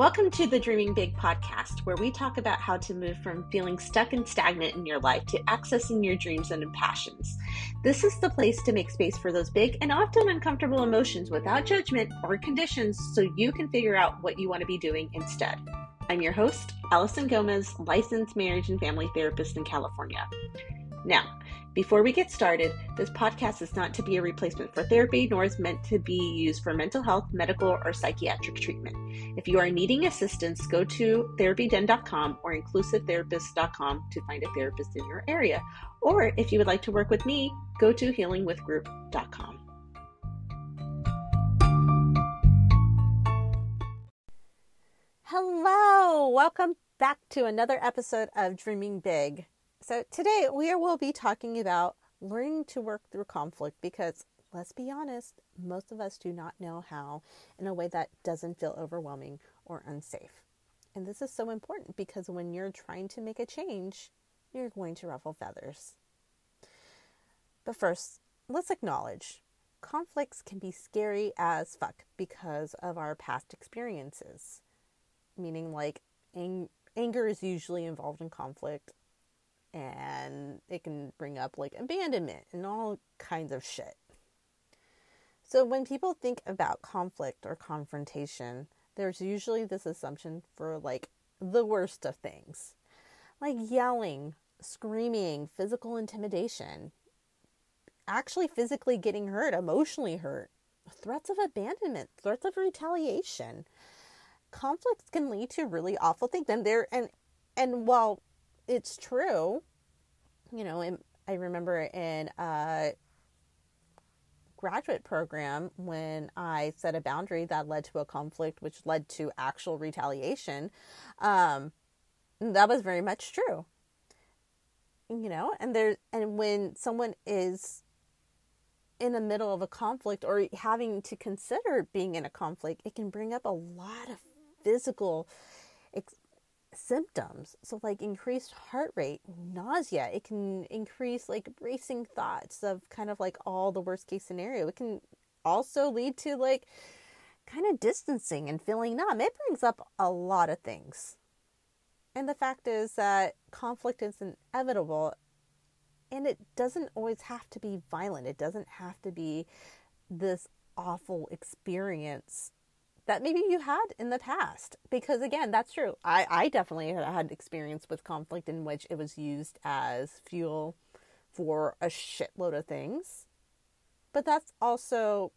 Welcome to the Dreaming Big podcast, where we talk about how to move from feeling stuck and stagnant in your life to accessing your dreams and passions. This is the place to make space for those big and often uncomfortable emotions without judgment or conditions so you can figure out what you want to be doing instead. I'm your host, Alison Gomez, licensed marriage and family therapist in California. Now, before we get started, this podcast is not to be a replacement for therapy, nor is meant to be used for mental health, medical, or psychiatric treatment. If you are needing assistance, go to therapyden.com or inclusivetherapist.com to find a therapist in your area. Or if you would like to work with me, go to healingwithgroup.com. Hello, welcome back to another episode of Dreaming Big. So, today we will be talking about learning to work through conflict because, let's be honest, most of us do not know how in a way that doesn't feel overwhelming or unsafe. And this is so important because when you're trying to make a change, you're going to ruffle feathers. But first, let's acknowledge conflicts can be scary as fuck because of our past experiences. Meaning, like, ang- anger is usually involved in conflict, and it can bring up like abandonment and all kinds of shit. So when people think about conflict or confrontation, there's usually this assumption for like the worst of things. Like yelling, screaming, physical intimidation, actually physically getting hurt, emotionally hurt, threats of abandonment, threats of retaliation. Conflicts can lead to really awful things and there and and while it's true. You know, I remember in a graduate program when I set a boundary that led to a conflict, which led to actual retaliation. Um, that was very much true. You know, and there, and when someone is in the middle of a conflict or having to consider being in a conflict, it can bring up a lot of physical ex- symptoms. So, like increased heart rate, nausea, it can increase like racing thoughts of kind of like all the worst case scenario. It can also lead to like kind of distancing and feeling numb. It brings up a lot of things. And the fact is that conflict is inevitable and it doesn't always have to be violent. It doesn't have to be this awful experience that maybe you had in the past. Because again, that's true. I, I definitely had experience with conflict in which it was used as fuel for a shitload of things. But that's also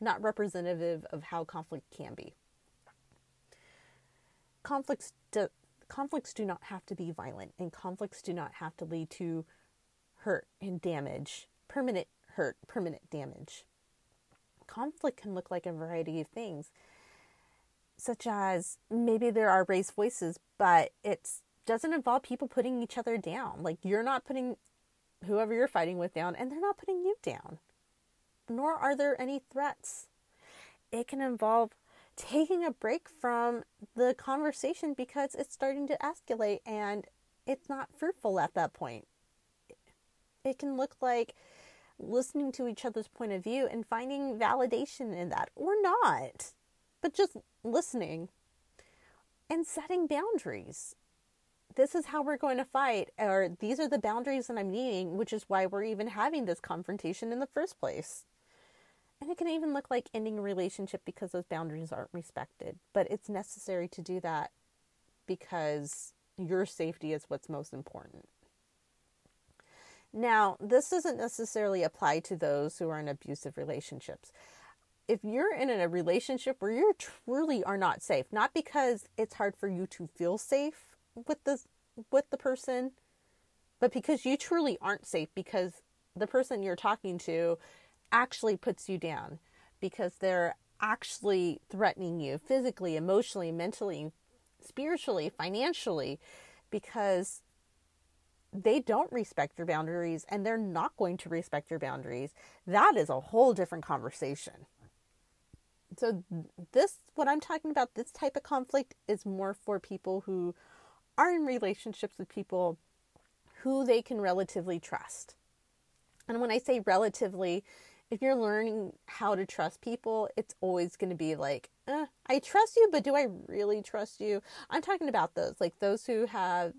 not representative of how conflict can be. Conflicts do, conflicts do not have to be violent, and conflicts do not have to lead to hurt and damage, permanent hurt, permanent damage conflict can look like a variety of things, such as maybe there are raised voices, but it doesn't involve people putting each other down. Like you're not putting whoever you're fighting with down, and they're not putting you down. Nor are there any threats. It can involve taking a break from the conversation because it's starting to escalate and it's not fruitful at that point. It can look like listening to each other's point of view and finding validation in that or not, but just listening and setting boundaries. This is how we're going to fight, or these are the boundaries that I'm needing, which is why we're even having this confrontation in the first place. And it can even look like ending a relationship because those boundaries aren't respected. But it's necessary to do that because your safety is what's most important. Now, this doesn't necessarily apply to those who are in abusive relationships. If you're in a relationship where you truly are not safe, not because it's hard for you to feel safe with the with the person, but because you truly aren't safe because the person you're talking to actually puts you down because they're actually threatening you physically, emotionally, mentally, spiritually, financially because they don't respect your boundaries and they're not going to respect your boundaries, that is a whole different conversation. So, this, what I'm talking about, this type of conflict is more for people who are in relationships with people who they can relatively trust. And when I say relatively, if you're learning how to trust people, it's always going to be like, eh, I trust you, but do I really trust you? I'm talking about those, like those who have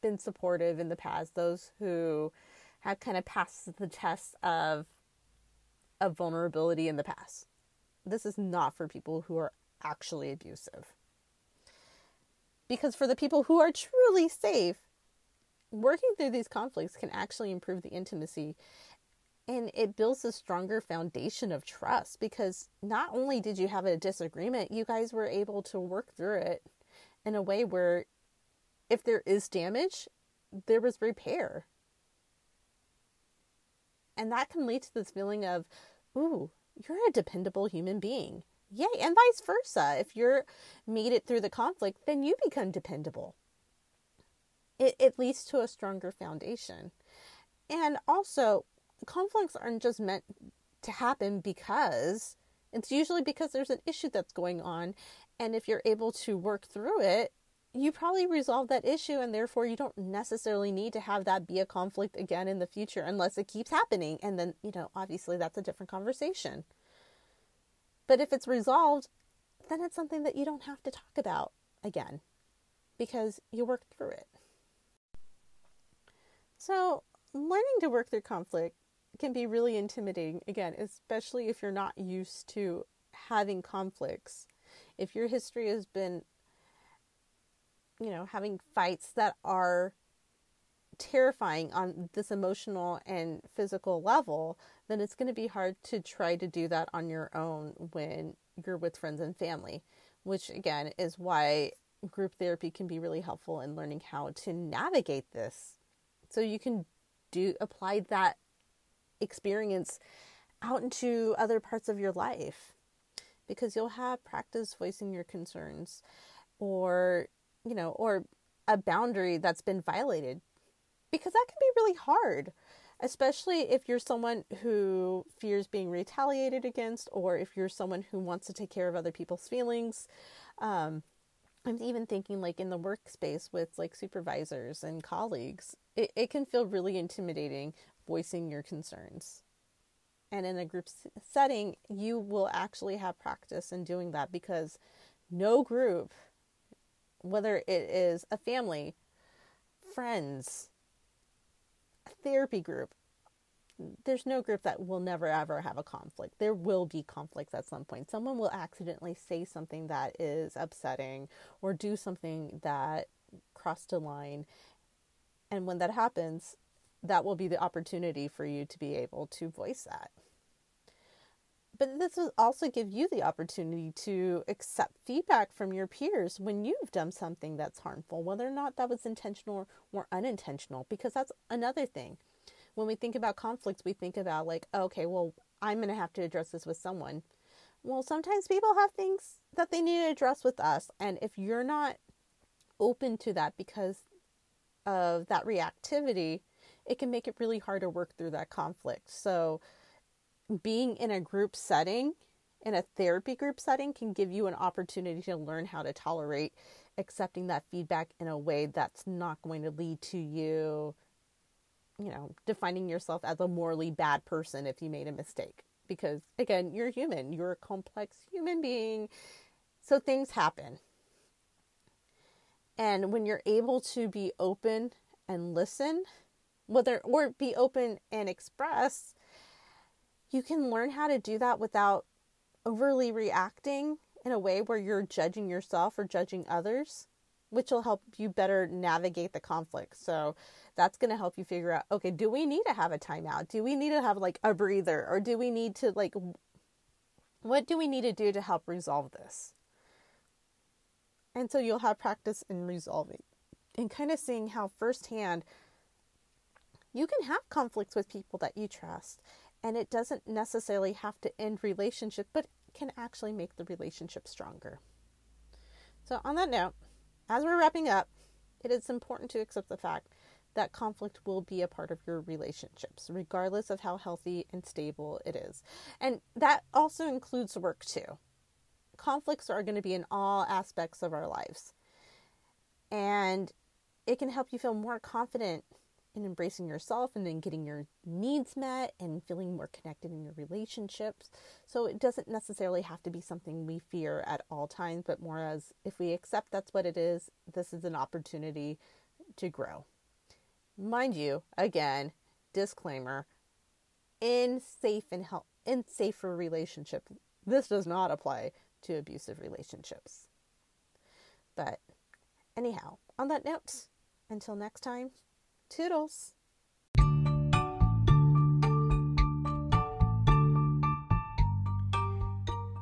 been supportive in the past, those who have kind of passed the test of of vulnerability in the past. This is not for people who are actually abusive. Because for the people who are truly safe, working through these conflicts can actually improve the intimacy and it builds a stronger foundation of trust because not only did you have a disagreement, you guys were able to work through it in a way where if there is damage, there was repair. And that can lead to this feeling of, ooh, you're a dependable human being. Yay, and vice versa. If you're made it through the conflict, then you become dependable. It, it leads to a stronger foundation. And also, conflicts aren't just meant to happen because it's usually because there's an issue that's going on. And if you're able to work through it, you probably resolve that issue, and therefore you don't necessarily need to have that be a conflict again in the future unless it keeps happening. And then, you know, obviously that's a different conversation. But if it's resolved, then it's something that you don't have to talk about again because you worked through it. So, learning to work through conflict can be really intimidating, again, especially if you're not used to having conflicts. If your history has been, you know, having fights that are terrifying on this emotional and physical level, then it's going to be hard to try to do that on your own when you're with friends and family, which again is why group therapy can be really helpful in learning how to navigate this. So you can do apply that experience out into other parts of your life because you'll have practice voicing your concerns or you know or a boundary that's been violated because that can be really hard especially if you're someone who fears being retaliated against or if you're someone who wants to take care of other people's feelings um, i'm even thinking like in the workspace with like supervisors and colleagues it, it can feel really intimidating voicing your concerns. And in a group setting, you will actually have practice in doing that because no group, whether it is a family, friends, a therapy group, there's no group that will never ever have a conflict. There will be conflicts at some point. Someone will accidentally say something that is upsetting or do something that crossed a line. And when that happens, that will be the opportunity for you to be able to voice that. But this will also give you the opportunity to accept feedback from your peers when you've done something that's harmful, whether or not that was intentional or unintentional, because that's another thing. When we think about conflicts, we think about, like, okay, well, I'm going to have to address this with someone. Well, sometimes people have things that they need to address with us. And if you're not open to that because of that reactivity, it can make it really hard to work through that conflict. So, being in a group setting, in a therapy group setting, can give you an opportunity to learn how to tolerate accepting that feedback in a way that's not going to lead to you, you know, defining yourself as a morally bad person if you made a mistake. Because again, you're human, you're a complex human being. So things happen. And when you're able to be open and listen, whether or be open and express, you can learn how to do that without overly reacting in a way where you're judging yourself or judging others, which will help you better navigate the conflict. So that's going to help you figure out okay, do we need to have a timeout? Do we need to have like a breather? Or do we need to like, what do we need to do to help resolve this? And so you'll have practice in resolving and kind of seeing how firsthand you can have conflicts with people that you trust, and it doesn't necessarily have to end relationship, but can actually make the relationship stronger. So, on that note, as we're wrapping up, it is important to accept the fact that conflict will be a part of your relationships, regardless of how healthy and stable it is. And that also includes work too. Conflicts are going to be in all aspects of our lives. And it can help you feel more confident in embracing yourself and then getting your needs met and feeling more connected in your relationships. So it doesn't necessarily have to be something we fear at all times, but more as if we accept that's what it is, this is an opportunity to grow. Mind you, again, disclaimer, in safe and health in safer relationships, this does not apply to abusive relationships. But anyhow, on that note, until next time, toodles.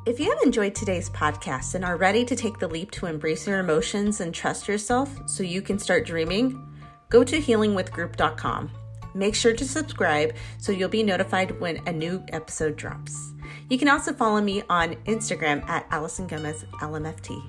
If you have enjoyed today's podcast and are ready to take the leap to embrace your emotions and trust yourself so you can start dreaming, go to healingwithgroup.com. Make sure to subscribe so you'll be notified when a new episode drops. You can also follow me on Instagram at Alison Gomez LMFT.